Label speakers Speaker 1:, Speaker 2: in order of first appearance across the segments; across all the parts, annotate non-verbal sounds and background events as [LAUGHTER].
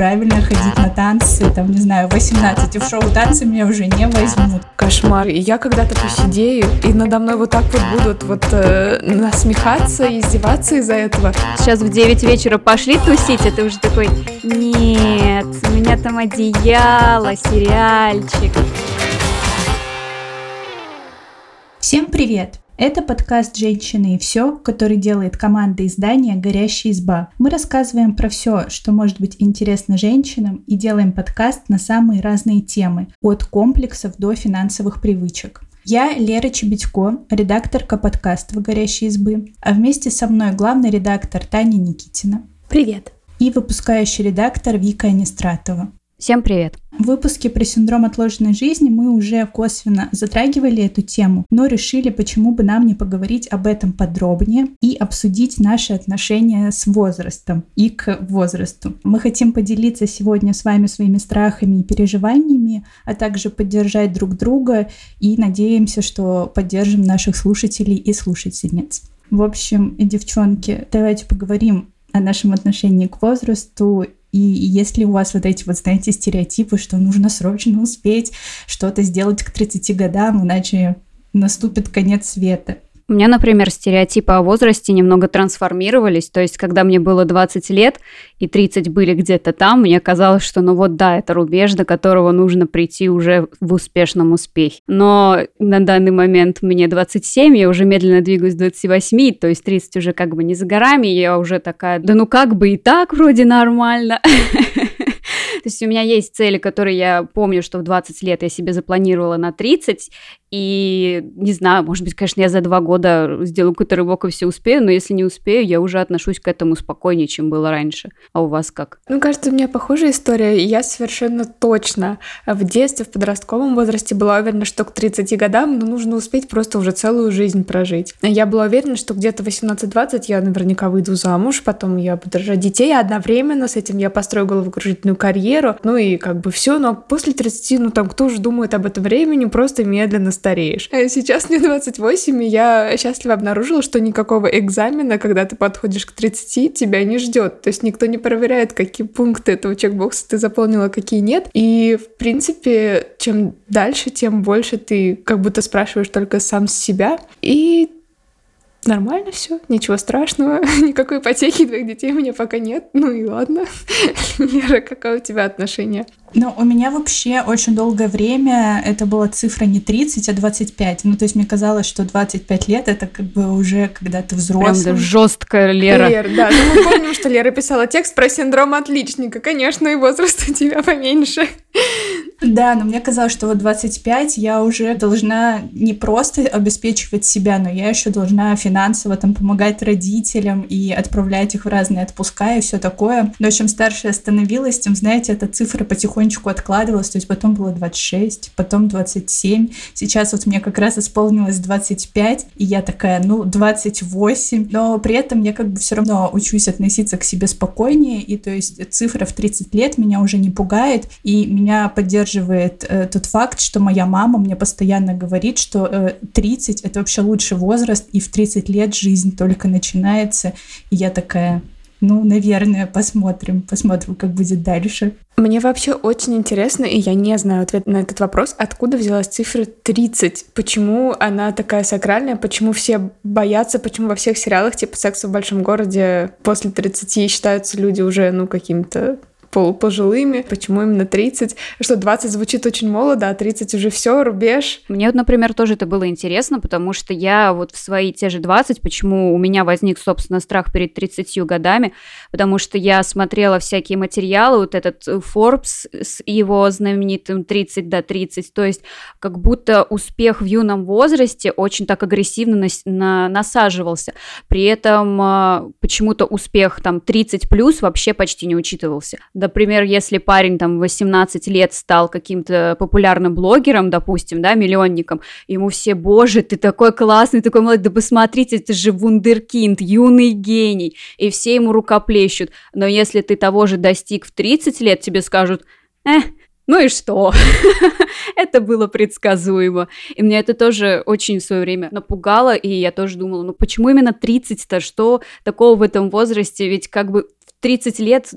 Speaker 1: правильно ходить на танцы, там, не знаю, 18, и в шоу танцы меня уже не возьмут.
Speaker 2: Кошмар. И я когда-то посидею, и надо мной вот так вот будут вот э, насмехаться, издеваться из-за этого.
Speaker 3: Сейчас в 9 вечера пошли тусить, а ты уже такой, нет, у меня там одеяло, сериальчик.
Speaker 1: Всем привет! Это подкаст «Женщины и все», который делает команда издания «Горящая изба». Мы рассказываем про все, что может быть интересно женщинам, и делаем подкаст на самые разные темы, от комплексов до финансовых привычек. Я Лера Чебедько, редакторка подкаста «Горящей избы», а вместе со мной главный редактор Таня Никитина.
Speaker 2: Привет.
Speaker 1: И выпускающий редактор Вика Анистратова.
Speaker 3: Всем привет!
Speaker 1: В выпуске про синдром отложенной жизни мы уже косвенно затрагивали эту тему, но решили, почему бы нам не поговорить об этом подробнее и обсудить наши отношения с возрастом и к возрасту. Мы хотим поделиться сегодня с вами своими страхами и переживаниями, а также поддержать друг друга и надеемся, что поддержим наших слушателей и слушательниц. В общем, девчонки, давайте поговорим о нашем отношении к возрасту и если у вас вот эти вот, знаете, стереотипы, что нужно срочно успеть что-то сделать к 30 годам, иначе наступит конец света.
Speaker 3: У меня, например, стереотипы о возрасте немного трансформировались. То есть, когда мне было 20 лет и 30 были где-то там, мне казалось, что ну вот да, это рубеж, до которого нужно прийти уже в успешном успехе. Но на данный момент мне 27, я уже медленно двигаюсь к 28, то есть 30 уже как бы не за горами, я уже такая, да ну как бы и так вроде нормально. [LAUGHS] То есть у меня есть цели, которые я помню, что в 20 лет я себе запланировала на 30, и не знаю, может быть, конечно, я за два года сделаю какой-то рывок и все успею, но если не успею, я уже отношусь к этому спокойнее, чем было раньше. А у вас как?
Speaker 2: Ну, кажется, у меня похожая история. Я совершенно точно в детстве, в подростковом возрасте была уверена, что к 30 годам ну, нужно успеть просто уже целую жизнь прожить. Я была уверена, что где-то 18-20 я наверняка выйду замуж, потом я буду рожать детей, а одновременно с этим я построю головокружительную карьеру, ну и как бы все, но после 30, ну там кто же думает об этом времени, просто медленно стареешь. А сейчас мне 28, и я счастливо обнаружила, что никакого экзамена, когда ты подходишь к 30, тебя не ждет. То есть никто не проверяет, какие пункты этого чекбокса ты заполнила, какие нет. И, в принципе, чем дальше, тем больше ты как будто спрашиваешь только сам себя. И нормально все, ничего страшного, [LAUGHS] никакой ипотеки двоих детей у меня пока нет. Ну и ладно. [LAUGHS] Лера, какое у тебя отношение?
Speaker 1: Ну, у меня вообще очень долгое время это была цифра не 30, а 25. Ну, то есть мне казалось, что 25 лет это как бы уже когда ты взрослый.
Speaker 3: Прям да, жесткая Лера.
Speaker 2: Лера, да. Ну, мы помним, что Лера писала текст про синдром отличника. Конечно, и возраст у тебя поменьше.
Speaker 1: Да, но мне казалось, что вот 25 я уже должна не просто обеспечивать себя, но я еще должна финансово там помогать родителям и отправлять их в разные отпуска и все такое. Но чем старше я становилась, тем, знаете, эта цифра потихонечку откладывалась, то есть потом было 26, потом 27, сейчас вот мне как раз исполнилось 25, и я такая, ну, 28, но при этом я как бы все равно учусь относиться к себе спокойнее, и то есть цифра в 30 лет меня уже не пугает, и меня поддерживает э, тот факт, что моя мама мне постоянно говорит, что э, 30 это вообще лучший возраст, и в 30 лет жизнь только начинается. И я такая, ну, наверное, посмотрим, посмотрим, как будет дальше.
Speaker 2: Мне вообще очень интересно, и я не знаю ответ на этот вопрос, откуда взялась цифра 30? Почему она такая сакральная? Почему все боятся? Почему во всех сериалах типа «Секс в большом городе» после 30 считаются люди уже, ну, какими-то полупожилыми. Почему именно 30? Что 20 звучит очень молодо, а 30 уже все, рубеж.
Speaker 3: Мне вот, например, тоже это было интересно, потому что я вот в свои те же 20, почему у меня возник, собственно, страх перед 30 годами, потому что я смотрела всякие материалы, вот этот Forbes с его знаменитым 30 до 30, то есть как будто успех в юном возрасте очень так агрессивно на, на, насаживался. При этом а, почему-то успех там 30 плюс вообще почти не учитывался. Например, если парень там 18 лет стал каким-то популярным блогером, допустим, да, миллионником, ему все, боже, ты такой классный, такой молодой, да посмотрите, это же вундеркинд, юный гений, и все ему рукоплещут. Но если ты того же достиг в 30 лет, тебе скажут, э, ну и что? [LAUGHS] это было предсказуемо. И мне это тоже очень в свое время напугало, и я тоже думала, ну почему именно 30-то? Что такого в этом возрасте? Ведь как бы в 30 лет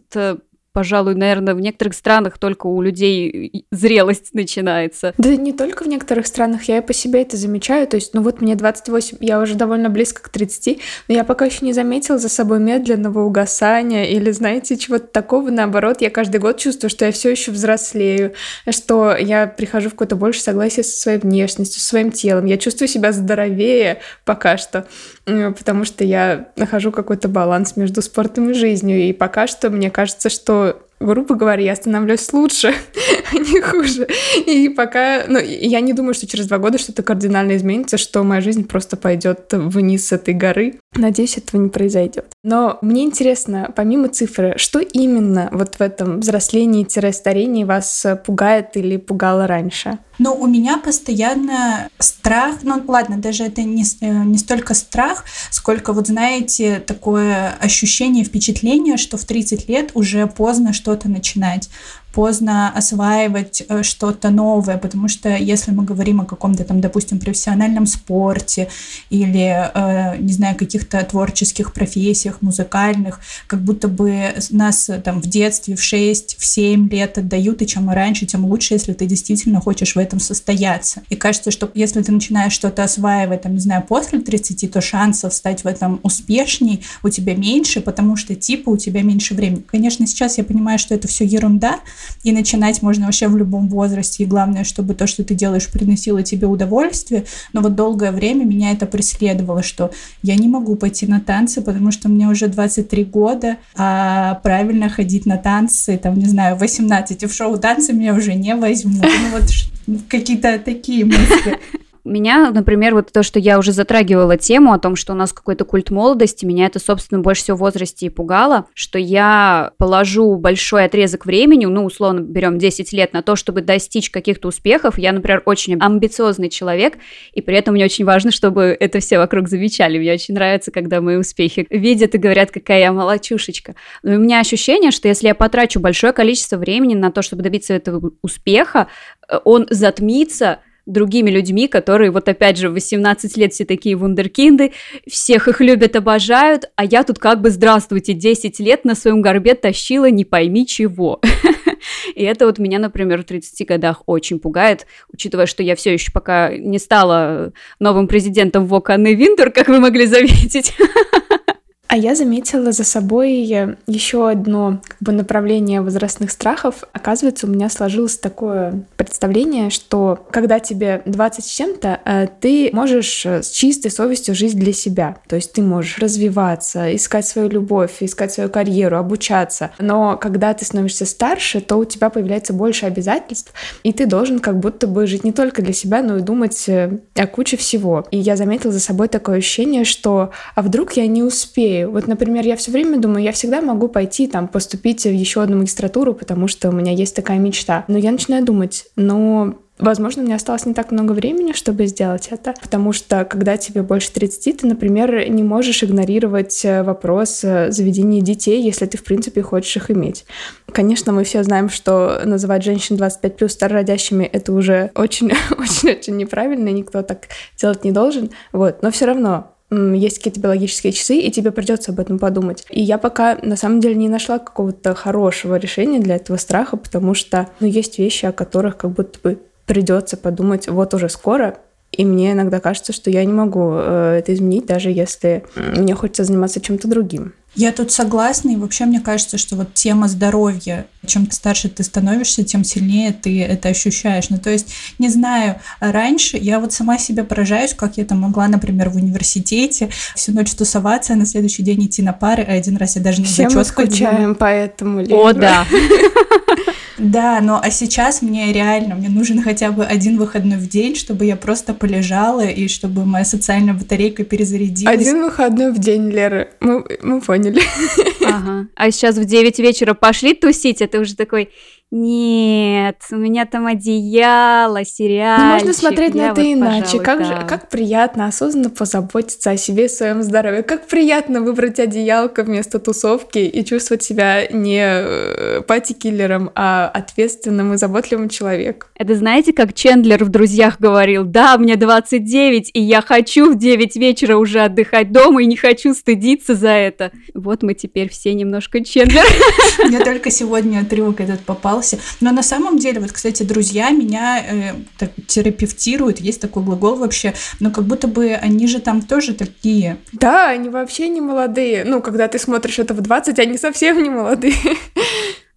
Speaker 3: пожалуй, наверное, в некоторых странах только у людей зрелость начинается.
Speaker 2: Да не только в некоторых странах, я и по себе это замечаю. То есть, ну вот мне 28, я уже довольно близко к 30, но я пока еще не заметила за собой медленного угасания или, знаете, чего-то такого. Наоборот, я каждый год чувствую, что я все еще взрослею, что я прихожу в какое-то больше согласие со своей внешностью, со своим телом. Я чувствую себя здоровее пока что, потому что я нахожу какой-то баланс между спортом и жизнью. И пока что мне кажется, что грубо говоря, я становлюсь лучше, [LAUGHS] а не хуже. И пока, ну, я не думаю, что через два года что-то кардинально изменится, что моя жизнь просто пойдет вниз с этой горы. Надеюсь, этого не произойдет. Но мне интересно, помимо цифры, что именно вот в этом взрослении-старении вас пугает или пугало раньше?
Speaker 1: Ну, у меня постоянно страх, ну ладно, даже это не, э, не столько страх, сколько, вот знаете, такое ощущение, впечатление, что в 30 лет уже поздно что-то начинать поздно осваивать э, что-то новое, потому что если мы говорим о каком-то там, допустим, профессиональном спорте или, э, не знаю, каких-то творческих профессиях, музыкальных, как будто бы нас э, там в детстве, в 6, в 7 лет отдают, и чем раньше, тем лучше, если ты действительно хочешь в этом состояться. И кажется, что если ты начинаешь что-то осваивать, там, не знаю, после 30, то шансов стать в этом успешней у тебя меньше, потому что типа у тебя меньше времени. Конечно, сейчас я понимаю, что это все ерунда, и начинать можно вообще в любом возрасте. И главное, чтобы то, что ты делаешь, приносило тебе удовольствие. Но вот долгое время меня это преследовало, что я не могу пойти на танцы, потому что мне уже 23 года, а правильно ходить на танцы, там, не знаю, 18, и в шоу танцы меня уже не возьмут. Ну вот какие-то такие мысли.
Speaker 3: Меня, например, вот то, что я уже затрагивала тему о том, что у нас какой-то культ молодости, меня это, собственно, больше всего в возрасте и пугало, что я положу большой отрезок времени, ну, условно берем 10 лет на то, чтобы достичь каких-то успехов. Я, например, очень амбициозный человек, и при этом мне очень важно, чтобы это все вокруг замечали. Мне очень нравится, когда мои успехи видят и говорят, какая я молочушечка. Но у меня ощущение, что если я потрачу большое количество времени на то, чтобы добиться этого успеха, э, он затмится другими людьми, которые вот опять же в 18 лет все такие вундеркинды, всех их любят, обожают, а я тут как бы здравствуйте, 10 лет на своем горбе тащила не пойми чего. [LAUGHS] И это вот меня, например, в 30 годах очень пугает, учитывая, что я все еще пока не стала новым президентом ВОК Анны Винтер, как вы могли заметить. [LAUGHS]
Speaker 2: А я заметила за собой еще одно как бы, направление возрастных страхов. Оказывается, у меня сложилось такое представление, что когда тебе 20 с чем-то, э, ты можешь э, с чистой совестью жить для себя. То есть ты можешь развиваться, искать свою любовь, искать свою карьеру, обучаться. Но когда ты становишься старше, то у тебя появляется больше обязательств, и ты должен как будто бы жить не только для себя, но и думать э, о куче всего. И я заметила за собой такое ощущение, что а вдруг я не успею, вот, например, я все время думаю, я всегда могу пойти там поступить в еще одну магистратуру, потому что у меня есть такая мечта. Но я начинаю думать, но Возможно, мне осталось не так много времени, чтобы сделать это, потому что когда тебе больше 30, ты, например, не можешь игнорировать э, вопрос э, заведения детей, если ты, в принципе, хочешь их иметь. Конечно, мы все знаем, что называть женщин 25 плюс старородящими это уже очень-очень [LAUGHS] неправильно, никто так делать не должен. Вот. Но все равно есть какие-то биологические часы, и тебе придется об этом подумать. И я пока на самом деле не нашла какого-то хорошего решения для этого страха, потому что ну, есть вещи, о которых как будто бы придется подумать вот уже скоро, и мне иногда кажется, что я не могу э, это изменить, даже если мне хочется заниматься чем-то другим.
Speaker 1: Я тут согласна, и вообще мне кажется, что вот тема здоровья, чем старше ты становишься, тем сильнее ты это ощущаешь. Ну, то есть, не знаю, раньше я вот сама себя поражаюсь, как я там могла, например, в университете всю ночь тусоваться, а на следующий день идти на пары, а один раз я даже на
Speaker 2: Все
Speaker 1: зачет
Speaker 2: мы скучаем по этому.
Speaker 3: О, да. [LAUGHS]
Speaker 1: Да, но а сейчас мне реально, мне нужен хотя бы один выходной в день, чтобы я просто полежала и чтобы моя социальная батарейка перезарядилась.
Speaker 2: Один выходной в день, Лера, мы, мы поняли.
Speaker 3: Ага. А сейчас в 9 вечера пошли тусить, а ты уже такой, Нет, у меня там одеяло, сериальчик.
Speaker 2: Ну, можно смотреть на это
Speaker 3: вот,
Speaker 2: иначе.
Speaker 3: пожалуй,
Speaker 2: Как
Speaker 3: да.
Speaker 2: же, как приятно осознанно позаботиться о себе и своем здоровье. Как приятно выбрать одеялко вместо тусовки и чувствовать себя не э, пати-киллером, а ответственным и заботливым человеком.
Speaker 3: Это знаете, как Чендлер в «Друзьях» говорил, да, мне 29, и я хочу в 9 вечера уже отдыхать дома и не хочу стыдиться за это. Вот мы теперь все немножко Чендлер. [LAUGHS]
Speaker 1: Мне только сегодня отрывок этот попался. Но на самом деле, вот, кстати, друзья меня э, так, терапевтируют, есть такой глагол вообще, но как будто бы они же там тоже такие.
Speaker 2: Да, они вообще не молодые. Ну, когда ты смотришь это в 20, они совсем не молодые.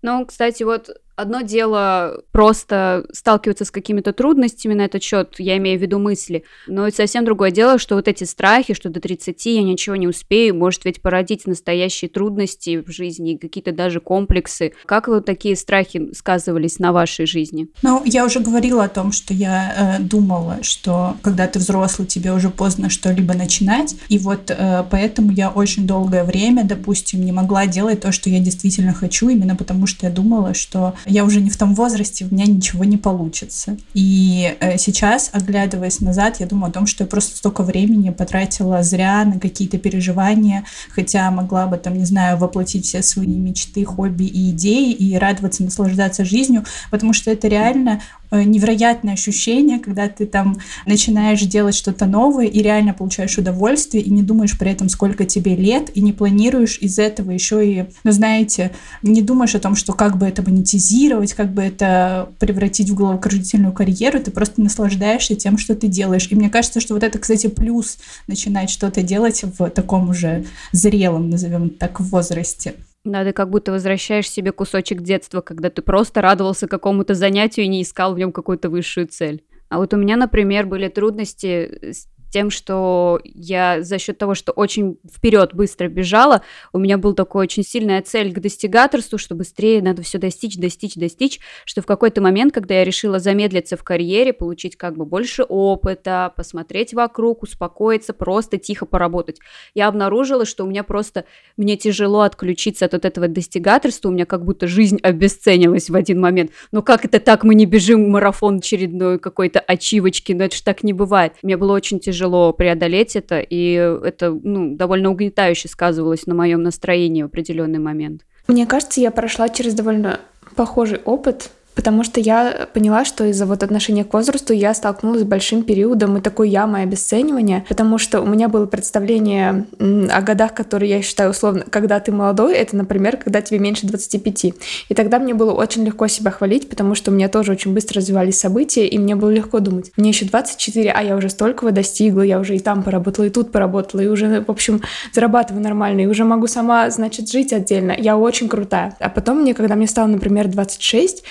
Speaker 3: Ну, кстати, вот одно дело просто сталкиваться с какими-то трудностями на этот счет, я имею в виду мысли, но совсем другое дело, что вот эти страхи, что до 30 я ничего не успею, может ведь породить настоящие трудности в жизни, какие-то даже комплексы. Как вот такие страхи сказывались на вашей жизни?
Speaker 1: Ну, я уже говорила о том, что я э, думала, что когда ты взрослый, тебе уже поздно что-либо начинать, и вот э, поэтому я очень долгое время, допустим, не могла делать то, что я действительно хочу, именно потому что я думала, что я уже не в том возрасте, у меня ничего не получится. И э, сейчас, оглядываясь назад, я думаю о том, что я просто столько времени потратила зря на какие-то переживания, хотя могла бы, там, не знаю, воплотить все свои мечты, хобби и идеи и радоваться, наслаждаться жизнью, потому что это реально невероятное ощущение, когда ты там начинаешь делать что-то новое и реально получаешь удовольствие, и не думаешь при этом, сколько тебе лет, и не планируешь из этого еще и, ну, знаете, не думаешь о том, что как бы это монетизировать, как бы это превратить в головокружительную карьеру, ты просто наслаждаешься тем, что ты делаешь. И мне кажется, что вот это, кстати, плюс начинать что-то делать в таком уже зрелом, назовем так, возрасте.
Speaker 3: Да, ты как будто возвращаешь себе кусочек детства, когда ты просто радовался какому-то занятию и не искал в нем какую-то высшую цель. А вот у меня, например, были трудности с тем, что я за счет того, что очень вперед быстро бежала, у меня был такой очень сильная цель к достигаторству, что быстрее надо все достичь, достичь, достичь, что в какой-то момент, когда я решила замедлиться в карьере, получить как бы больше опыта, посмотреть вокруг, успокоиться, просто тихо поработать, я обнаружила, что у меня просто, мне тяжело отключиться от вот этого достигаторства, у меня как будто жизнь обесценилась в один момент. Но как это так, мы не бежим марафон очередной какой-то ачивочки, но это ж так не бывает. Мне было очень тяжело преодолеть это, и это ну, довольно угнетающе сказывалось на моем настроении в определенный момент.
Speaker 2: Мне кажется, я прошла через довольно похожий опыт, потому что я поняла, что из-за вот отношения к возрасту я столкнулась с большим периодом и такой ямой обесценивания, потому что у меня было представление о годах, которые я считаю условно, когда ты молодой, это, например, когда тебе меньше 25. И тогда мне было очень легко себя хвалить, потому что у меня тоже очень быстро развивались события, и мне было легко думать. Мне еще 24, а я уже столького достигла, я уже и там поработала, и тут поработала, и уже, в общем, зарабатываю нормально, и уже могу сама, значит, жить отдельно. Я очень крутая. А потом мне, когда мне стало, например, 26,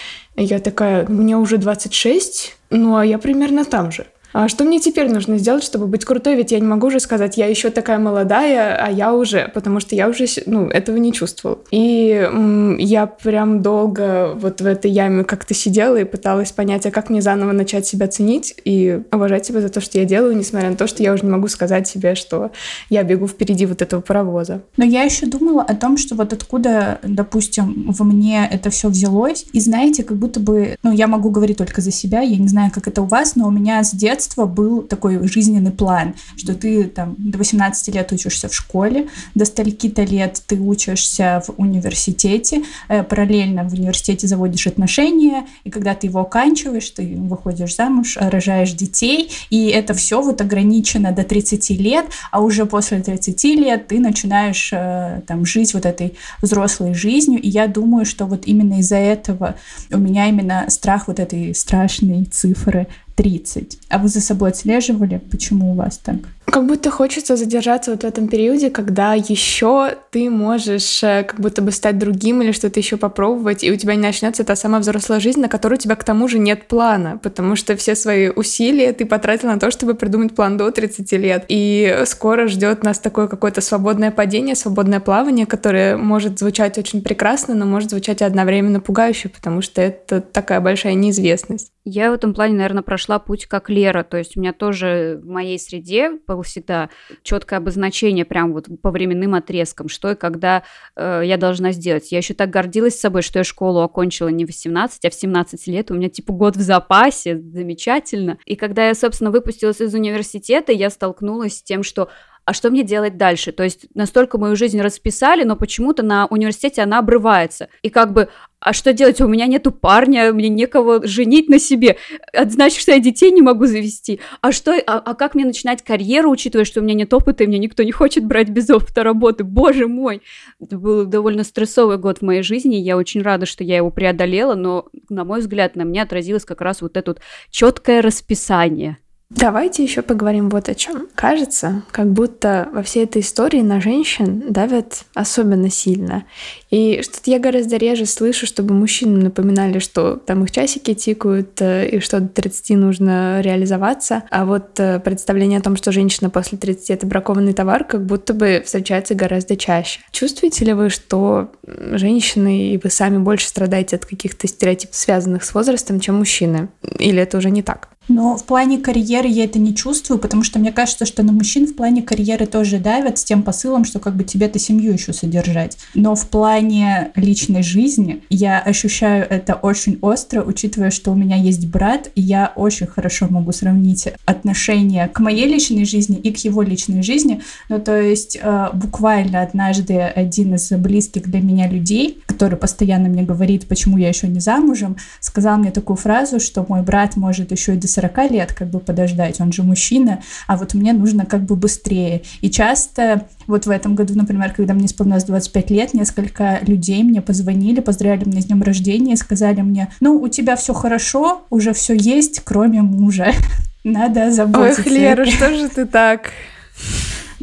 Speaker 2: я такая, мне уже 26, ну а я примерно там же. А что мне теперь нужно сделать, чтобы быть крутой? Ведь я не могу уже сказать, я еще такая молодая, а я уже, потому что я уже, ну, этого не чувствовал. И я прям долго вот в этой яме как-то сидела и пыталась понять, а как мне заново начать себя ценить и уважать себя за то, что я делаю, несмотря на то, что я уже не могу сказать себе, что я бегу впереди вот этого паровоза.
Speaker 1: Но я еще думала о том, что вот откуда, допустим, во мне это все взялось. И знаете, как будто бы, ну, я могу говорить только за себя, я не знаю, как это у вас, но у меня с детства был такой жизненный план, что ты там до 18 лет учишься в школе, до стольки-то лет ты учишься в университете, э, параллельно в университете заводишь отношения, и когда ты его оканчиваешь, ты выходишь замуж, рожаешь детей, и это все вот ограничено до 30 лет, а уже после 30 лет ты начинаешь э, там жить вот этой взрослой жизнью, и я думаю, что вот именно из-за этого у меня именно страх вот этой страшной цифры 30. А вы за собой отслеживали, почему у вас так?
Speaker 2: Как будто хочется задержаться вот в этом периоде, когда еще ты можешь э, как будто бы стать другим или что-то еще попробовать, и у тебя не начнется та самая взрослая жизнь, на которую у тебя к тому же нет плана, потому что все свои усилия ты потратил на то, чтобы придумать план до 30 лет. И скоро ждет нас такое какое-то свободное падение, свободное плавание, которое может звучать очень прекрасно, но может звучать одновременно пугающе, потому что это такая большая неизвестность.
Speaker 3: Я в этом плане, наверное, прошла путь как Лера. То есть у меня тоже в моей среде, по было всегда четкое обозначение прям вот по временным отрезкам, что и когда э, я должна сделать. Я еще так гордилась собой, что я школу окончила не в 18, а в 17 лет. У меня типа год в запасе, замечательно. И когда я, собственно, выпустилась из университета, я столкнулась с тем, что а что мне делать дальше? То есть настолько мою жизнь расписали, но почему-то на университете она обрывается. И как бы, а что делать? У меня нету парня, мне некого женить на себе. Это значит, что я детей не могу завести. А что, а, а как мне начинать карьеру, учитывая, что у меня нет опыта, и мне никто не хочет брать без опыта работы? Боже мой! Это был довольно стрессовый год в моей жизни, я очень рада, что я его преодолела, но, на мой взгляд, на мне отразилось как раз вот это вот четкое расписание –
Speaker 2: Давайте еще поговорим вот о чем. Кажется, как будто во всей этой истории на женщин давят особенно сильно. И что-то я гораздо реже слышу, чтобы мужчинам напоминали, что там их часики тикают, э, и что до 30 нужно реализоваться. А вот э, представление о том, что женщина после 30 это бракованный товар, как будто бы встречается гораздо чаще. Чувствуете ли вы, что женщины и вы сами больше страдаете от каких-то стереотипов, связанных с возрастом, чем мужчины? Или это уже не так?
Speaker 1: Но в плане карьеры я это не чувствую, потому что мне кажется, что на мужчин в плане карьеры тоже давят с тем посылом, что как бы тебе-то семью еще содержать. Но в плане личной жизни я ощущаю это очень остро, учитывая, что у меня есть брат, и я очень хорошо могу сравнить отношение к моей личной жизни и к его личной жизни. Ну, то есть э, буквально однажды один из близких для меня людей, который постоянно мне говорит, почему я еще не замужем, сказал мне такую фразу, что мой брат может еще и до 40 лет как бы подождать, он же мужчина, а вот мне нужно как бы быстрее. И часто вот в этом году, например, когда мне исполнилось 25 лет, несколько людей мне позвонили, поздравили меня с днем рождения и сказали мне, ну, у тебя все хорошо, уже все есть, кроме мужа. [LAUGHS] Надо заботиться.
Speaker 2: Ой, Лера, что же ты так?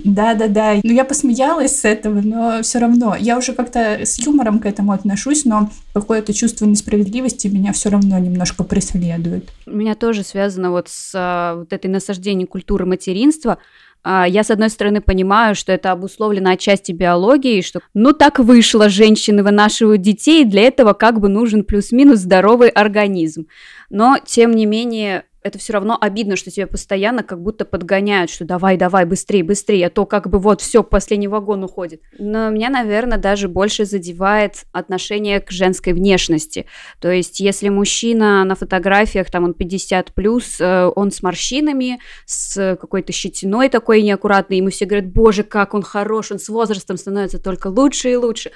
Speaker 1: Да-да-да. Ну, я посмеялась с этого, но все равно. Я уже как-то с юмором к этому отношусь, но какое-то чувство несправедливости меня все равно немножко преследует.
Speaker 3: У меня тоже связано вот с а, вот этой насаждением культуры материнства. А, я, с одной стороны, понимаю, что это обусловлено отчасти биологией, что ну так вышло, женщины вынашивают детей, для этого как бы нужен плюс-минус здоровый организм. Но, тем не менее, это все равно обидно, что тебя постоянно как будто подгоняют, что давай, давай, быстрее, быстрее, а то как бы вот все, последний вагон уходит. Но меня, наверное, даже больше задевает отношение к женской внешности. То есть, если мужчина на фотографиях, там он 50 плюс, э, он с морщинами, с какой-то щетиной такой неаккуратной, ему все говорят, боже, как он хорош, он с возрастом становится только лучше и лучше.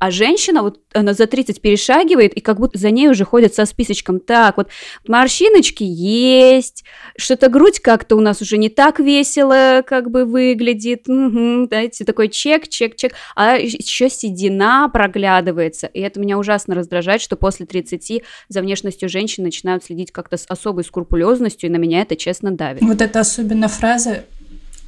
Speaker 3: А женщина, вот она за 30 перешагивает, и как будто за ней уже ходят со списочком. Так, вот морщиночки есть, что-то грудь как-то у нас уже не так весело как бы выглядит. Угу, знаете, такой чек, чек, чек. А еще седина проглядывается. И это меня ужасно раздражает, что после 30 за внешностью женщин начинают следить как-то с особой скрупулезностью, и на меня это честно давит.
Speaker 1: Вот это особенно фраза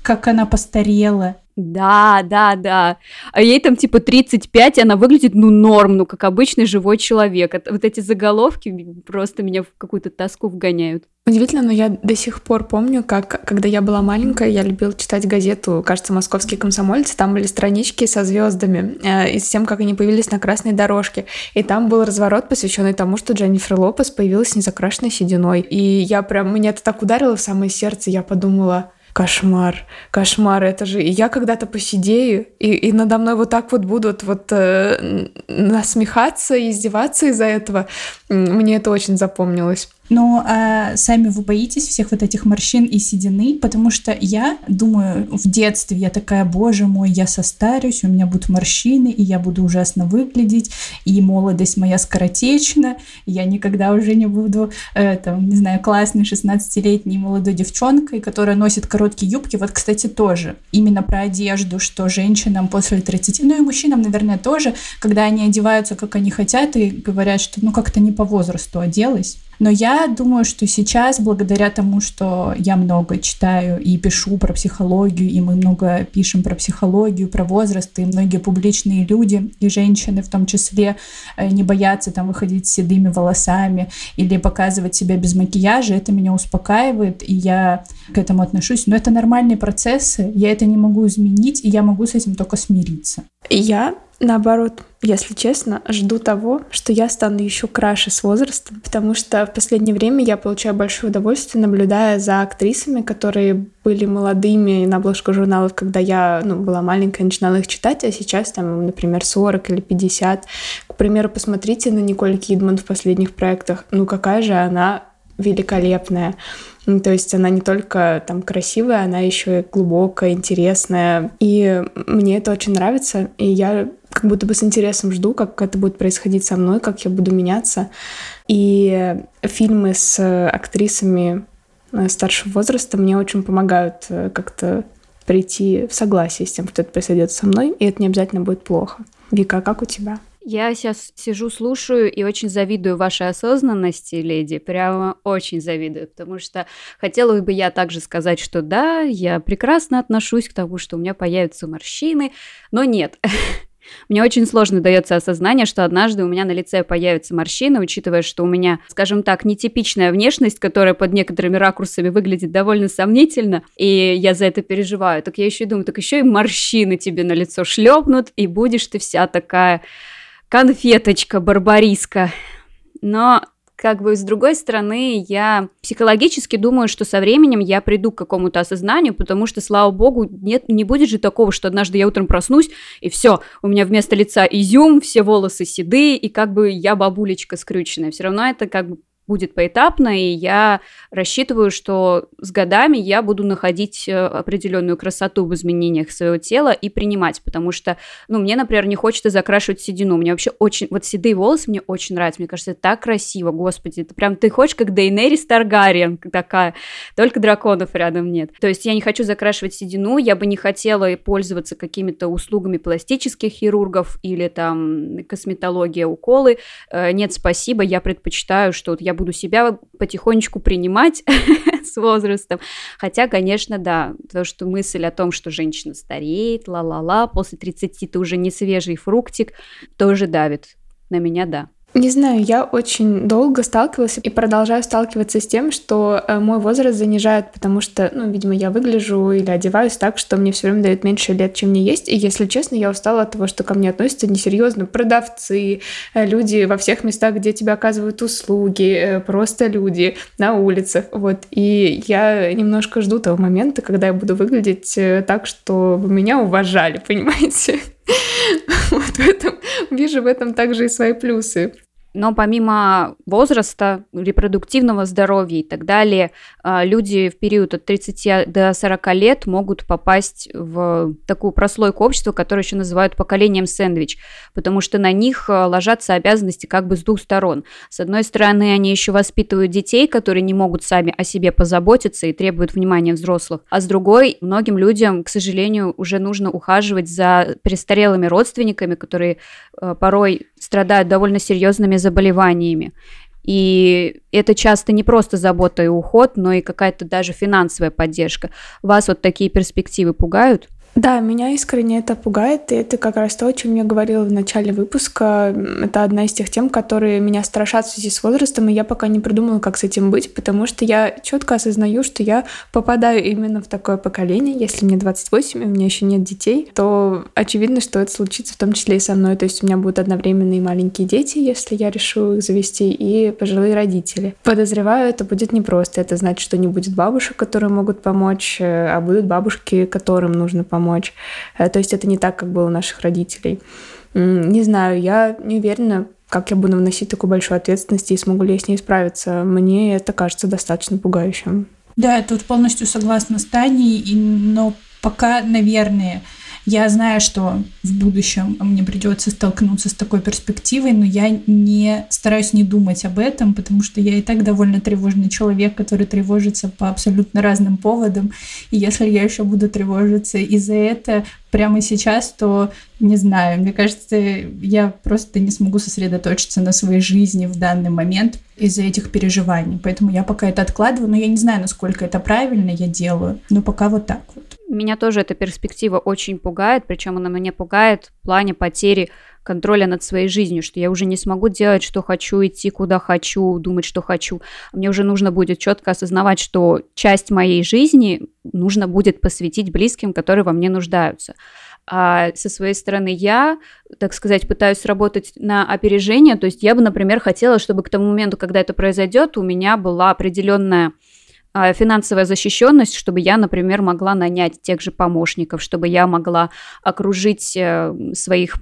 Speaker 1: как она постарела.
Speaker 3: Да, да, да. А ей там типа 35, и она выглядит, ну, норм, ну, как обычный живой человек. Вот эти заголовки просто меня в какую-то тоску вгоняют.
Speaker 2: Удивительно, но я до сих пор помню, как, когда я была маленькая, я любила читать газету, кажется, «Московские комсомольцы». Там были странички со звездами э, и с тем, как они появились на красной дорожке. И там был разворот, посвященный тому, что Дженнифер Лопес появилась с незакрашенной сединой. И я прям, меня это так ударило в самое сердце, я подумала, кошмар, кошмар, это же... И я когда-то посидею, и, и надо мной вот так вот будут вот э, насмехаться, издеваться из-за этого. Мне это очень запомнилось.
Speaker 1: Но а сами вы боитесь всех вот этих морщин и седины, потому что я думаю, в детстве я такая, боже мой, я состарюсь, у меня будут морщины, и я буду ужасно выглядеть, и молодость моя скоротечна, я никогда уже не буду, э, там, не знаю, классной 16-летней молодой девчонкой, которая носит короткие юбки. Вот, кстати, тоже именно про одежду, что женщинам после 30, ну и мужчинам, наверное, тоже, когда они одеваются, как они хотят, и говорят, что ну как-то не по возрасту оделась, но я думаю, что сейчас, благодаря тому, что я много читаю и пишу про психологию, и мы много пишем про психологию, про возраст, и многие публичные люди, и женщины в том числе, э, не боятся там выходить с седыми волосами или показывать себя без макияжа, это меня успокаивает, и я к этому отношусь. Но это нормальные процессы, я это не могу изменить, и я могу с этим только смириться.
Speaker 2: Я наоборот, если честно, жду того, что я стану еще краше с возрастом, потому что в последнее время я получаю большое удовольствие, наблюдая за актрисами, которые были молодыми на обложках журналов, когда я ну, была маленькая, начинала их читать, а сейчас там, например, 40 или 50. К примеру, посмотрите на Николь Кидман в последних проектах. Ну какая же она великолепная. Ну, то есть она не только там красивая, она еще и глубокая, интересная. И мне это очень нравится. И я как будто бы с интересом жду, как это будет происходить со мной, как я буду меняться. И фильмы с актрисами э, старшего возраста мне очень помогают э, как-то прийти в согласие с тем, что это произойдет со мной, и это не обязательно будет плохо. Вика, а как у тебя?
Speaker 3: Я сейчас сижу, слушаю и очень завидую вашей осознанности, леди. Прямо очень завидую, потому что хотела бы я также сказать, что да, я прекрасно отношусь к тому, что у меня появятся морщины, но нет. [LAUGHS] Мне очень сложно дается осознание, что однажды у меня на лице появятся морщины, учитывая, что у меня, скажем так, нетипичная внешность, которая под некоторыми ракурсами выглядит довольно сомнительно, и я за это переживаю. Так я еще и думаю, так еще и морщины тебе на лицо шлепнут, и будешь ты вся такая конфеточка, барбариска. Но как бы с другой стороны, я психологически думаю, что со временем я приду к какому-то осознанию, потому что, слава богу, нет, не будет же такого, что однажды я утром проснусь, и все, у меня вместо лица изюм, все волосы седые, и как бы я бабулечка скрюченная. Все равно это как бы будет поэтапно, и я рассчитываю, что с годами я буду находить э, определенную красоту в изменениях своего тела и принимать, потому что, ну, мне, например, не хочется закрашивать седину, мне вообще очень, вот седые волосы мне очень нравятся, мне кажется, это так красиво, господи, это прям ты хочешь, как Дейнерис Таргариен такая, только драконов рядом нет. То есть я не хочу закрашивать седину, я бы не хотела пользоваться какими-то услугами пластических хирургов или там косметология, уколы, э, нет, спасибо, я предпочитаю, что вот я буду себя потихонечку принимать [LAUGHS] с возрастом. Хотя, конечно, да, то, что мысль о том, что женщина стареет, ла-ла-ла, после 30 ты уже не свежий фруктик, тоже давит. На меня, да.
Speaker 2: Не знаю, я очень долго сталкивалась и продолжаю сталкиваться с тем, что э, мой возраст занижают, потому что, ну, видимо, я выгляжу или одеваюсь так, что мне все время дают меньше лет, чем мне есть. И, если честно, я устала от того, что ко мне относятся несерьезно продавцы, э, люди во всех местах, где тебе оказывают услуги, э, просто люди на улицах. Вот. И я немножко жду того момента, когда я буду выглядеть так, чтобы меня уважали, [LAUGHS] понимаете? [LAUGHS] Вот в этом, вижу в этом также и свои плюсы.
Speaker 3: Но помимо возраста, репродуктивного здоровья и так далее, а, люди в период от 30 до 40 лет могут попасть в такую прослойку общества, которую еще называют поколением сэндвич, потому что на них а, ложатся обязанности как бы с двух сторон. С одной стороны, они еще воспитывают детей, которые не могут сами о себе позаботиться и требуют внимания взрослых, а с другой, многим людям, к сожалению, уже нужно ухаживать за престарелыми родственниками, которые а, порой страдают довольно серьезными заболеваниями. И это часто не просто забота и уход, но и какая-то даже финансовая поддержка. Вас вот такие перспективы пугают?
Speaker 2: Да, меня искренне это пугает, и это как раз то, о чем я говорила в начале выпуска. Это одна из тех тем, которые меня страшат в связи с возрастом, и я пока не придумала, как с этим быть, потому что я четко осознаю, что я попадаю именно в такое поколение. Если мне 28, и у меня еще нет детей, то очевидно, что это случится в том числе и со мной. То есть у меня будут одновременно и маленькие дети, если я решу их завести, и пожилые родители. Подозреваю, это будет непросто. Это значит, что не будет бабушек, которые могут помочь, э, а будут бабушки, которым нужно помочь помочь. Э, то есть это не так, как было у наших родителей. Не знаю, я не уверена, как я буду вносить такую большую ответственность и смогу ли я с ней справиться. Мне это кажется достаточно пугающим.
Speaker 1: Да, я тут полностью согласна с Таней, но пока, наверное, я знаю, что в будущем мне придется столкнуться с такой перспективой, но я не стараюсь не думать об этом, потому что я и так довольно тревожный человек, который тревожится по абсолютно разным поводам. И если я еще буду тревожиться из-за этого прямо сейчас, то не знаю, мне кажется, я просто не смогу сосредоточиться на своей жизни в данный момент из-за этих переживаний. Поэтому я пока это откладываю, но я не знаю, насколько это правильно я делаю. Но пока вот так вот.
Speaker 3: Меня тоже эта перспектива очень пугает, причем она меня пугает в плане потери контроля над своей жизнью, что я уже не смогу делать, что хочу, идти куда хочу, думать, что хочу. Мне уже нужно будет четко осознавать, что часть моей жизни нужно будет посвятить близким, которые во мне нуждаются. А со своей стороны я, так сказать, пытаюсь работать на опережение. То есть я бы, например, хотела, чтобы к тому моменту, когда это произойдет, у меня была определенная финансовая защищенность, чтобы я, например, могла нанять тех же помощников, чтобы я могла окружить э, своих,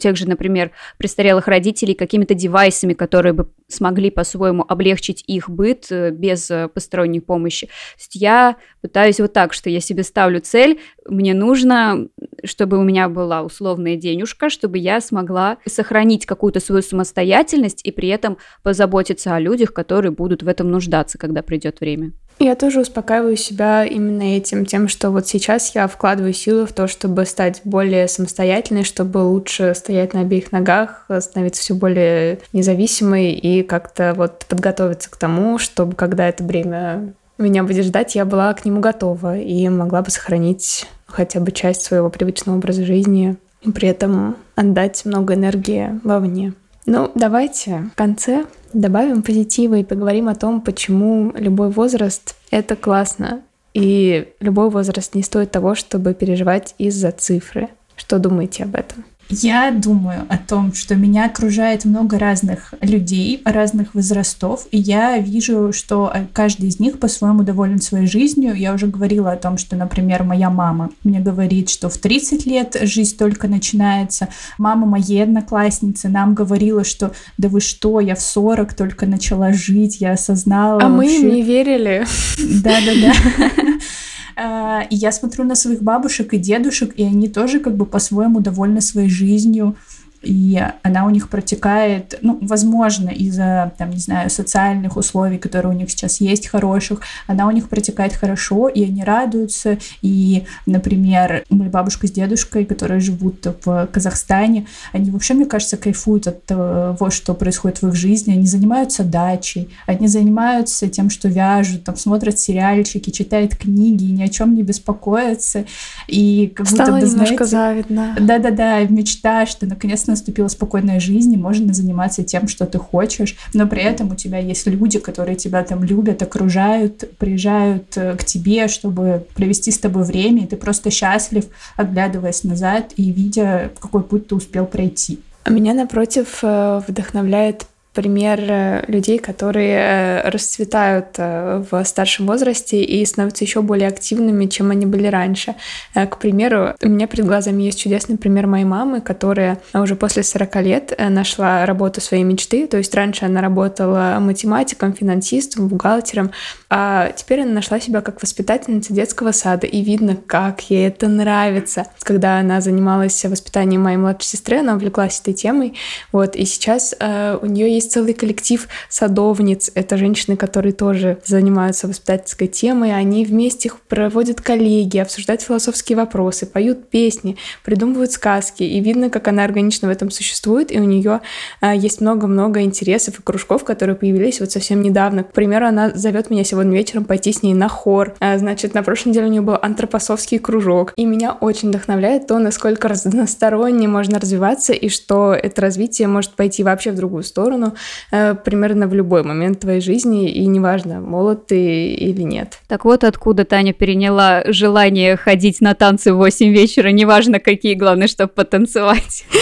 Speaker 3: тех же, например, престарелых родителей какими-то девайсами, которые бы смогли по-своему облегчить их быт э, без э, посторонней помощи. То есть я пытаюсь вот так, что я себе ставлю цель, мне нужно, чтобы у меня была условная денежка, чтобы я смогла сохранить какую-то свою самостоятельность и при этом позаботиться о людях, которые будут в этом нуждаться, когда придет время.
Speaker 2: Я тоже успокаиваю себя именно этим, тем, что вот сейчас я вкладываю силы в то, чтобы стать более самостоятельной, чтобы лучше стоять на обеих ногах, становиться все более независимой и как-то вот подготовиться к тому, чтобы когда это время меня будет ждать, я была к нему готова и могла бы сохранить хотя бы часть своего привычного образа жизни и при этом отдать много энергии вовне. Ну, давайте в конце добавим позитива и поговорим о том, почему любой возраст — это классно, и любой возраст не стоит того, чтобы переживать из-за цифры. Что думаете об этом?
Speaker 1: Я думаю о том, что меня окружает много разных людей, разных возрастов, и я вижу, что каждый из них по-своему доволен своей жизнью. Я уже говорила о том, что, например, моя мама мне говорит, что в 30 лет жизнь только начинается. Мама моей одноклассницы нам говорила, что да вы что, я в 40 только начала жить, я осознала.
Speaker 2: А вообще... мы им не верили.
Speaker 1: Да-да-да. [LAUGHS] А, и я смотрю на своих бабушек и дедушек, и они тоже как бы по-своему довольны своей жизнью и она у них протекает, ну, возможно, из-за, там, не знаю, социальных условий, которые у них сейчас есть хороших, она у них протекает хорошо, и они радуются, и, например, моя бабушка с дедушкой, которые живут в Казахстане, они вообще, мне кажется, кайфуют от того, что происходит в их жизни, они занимаются дачей, они занимаются тем, что вяжут, там, смотрят сериальчики, читают книги, ни о чем не беспокоятся, и
Speaker 2: как Стало будто бы, немножко знаете, завидно.
Speaker 1: Да-да-да, мечта, что наконец наступила спокойная жизнь, и можно заниматься тем, что ты хочешь, но при этом у тебя есть люди, которые тебя там любят, окружают, приезжают э, к тебе, чтобы провести с тобой время, и ты просто счастлив, оглядываясь назад и видя, какой путь ты успел пройти.
Speaker 2: А меня, напротив, э, вдохновляет пример э, людей, которые э, расцветают э, в старшем возрасте и становятся еще более активными, чем они были раньше. К примеру, у меня перед глазами есть чудесный пример моей мамы, которая уже после 40 лет нашла работу своей мечты. То есть раньше она работала математиком, финансистом, бухгалтером, а теперь она нашла себя как воспитательница детского сада. И видно, как ей это нравится. Когда она занималась воспитанием моей младшей сестры, она увлеклась этой темой. Вот, и сейчас у нее есть целый коллектив садовниц. Это женщины, которые тоже занимаются воспитательской темой. Они вместе проводят коллеги, обсуждают философские вопросы, поют песни, придумывают сказки. И видно, как она органично в этом существует. И у нее а, есть много-много интересов и кружков, которые появились вот совсем недавно. К примеру, она зовет меня сегодня вечером пойти с ней на хор. А, значит, на прошлой неделе у нее был антропосовский кружок. И меня очень вдохновляет то, насколько разносторонне можно развиваться и что это развитие может пойти вообще в другую сторону э, примерно в любой момент твоей жизни, и неважно, молод ты или нет.
Speaker 3: Так вот откуда Таня переняла желание ходить на танцы в 8 вечера, неважно какие, главное, чтобы потанцевать. [LAUGHS]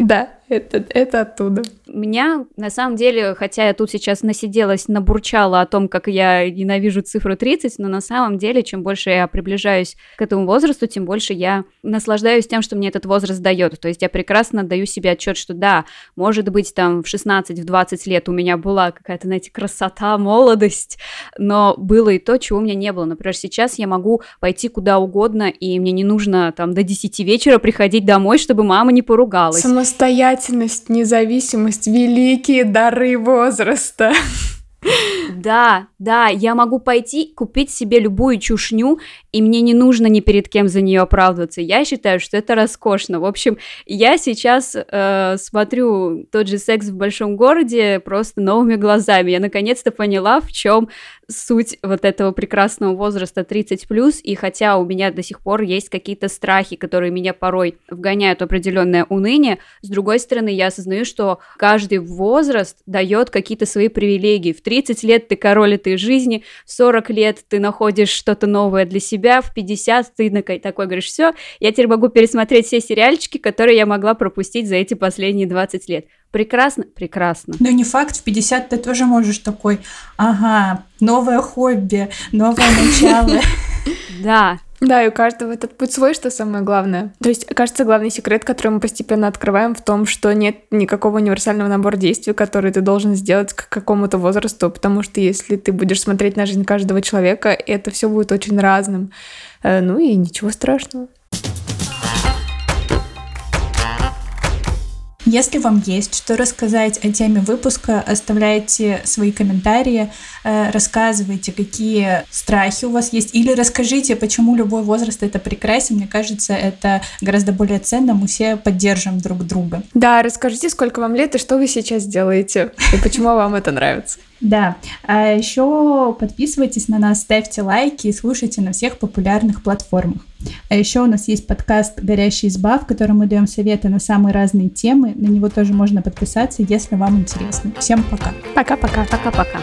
Speaker 2: Да, это, это оттуда.
Speaker 3: Меня, на самом деле, хотя я тут сейчас насиделась, набурчала о том, как я ненавижу цифру 30, но на самом деле, чем больше я приближаюсь к этому возрасту, тем больше я наслаждаюсь тем, что мне этот возраст дает. То есть я прекрасно даю себе отчет, что да, может быть, там в 16, в 20 лет у меня была какая-то, знаете, красота, молодость, но было и то, чего у меня не было. Например, сейчас я могу пойти куда угодно, и мне не нужно там до 10 вечера приходить домой, чтобы мама не поругалась.
Speaker 2: Самостоятельность, независимость великие дары возраста.
Speaker 3: Да, да, я могу пойти купить себе любую чушню, и мне не нужно ни перед кем за нее оправдываться. Я считаю, что это роскошно. В общем, я сейчас э, смотрю тот же секс в большом городе просто новыми глазами. Я наконец-то поняла, в чем суть вот этого прекрасного возраста 30 плюс, и хотя у меня до сих пор есть какие-то страхи, которые меня порой вгоняют в определенное уныние, с другой стороны, я осознаю, что каждый возраст дает какие-то свои привилегии. В 30 лет лет ты король этой жизни, в 40 лет ты находишь что-то новое для себя, в 50 ты такой говоришь, все, я теперь могу пересмотреть все сериальчики, которые я могла пропустить за эти последние 20 лет. Прекрасно? Прекрасно.
Speaker 1: Но не факт, в 50 ты тоже можешь такой, ага, новое хобби, новое начало. [LAUGHS]
Speaker 3: Да,
Speaker 2: да, и у каждого этот путь свой, что самое главное. То есть, кажется, главный секрет, который мы постепенно открываем, в том, что нет никакого универсального набора действий, который ты должен сделать к какому-то возрасту, потому что если ты будешь смотреть на жизнь каждого человека, это все будет очень разным. Э, ну и ничего страшного.
Speaker 1: Если вам есть что рассказать о теме выпуска, оставляйте свои комментарии, э, рассказывайте, какие страхи у вас есть, или расскажите, почему любой возраст это прекрасен. Мне кажется, это гораздо более ценно. Мы все поддержим друг друга.
Speaker 2: Да, расскажите, сколько вам лет и что вы сейчас делаете, и почему вам это нравится.
Speaker 1: Да, а еще подписывайтесь на нас, ставьте лайки и слушайте на всех популярных платформах. А еще у нас есть подкаст «Горящая изба», в котором мы даем советы на самые разные темы. На него тоже можно подписаться, если вам интересно. Всем пока.
Speaker 2: Пока-пока.
Speaker 3: Пока-пока.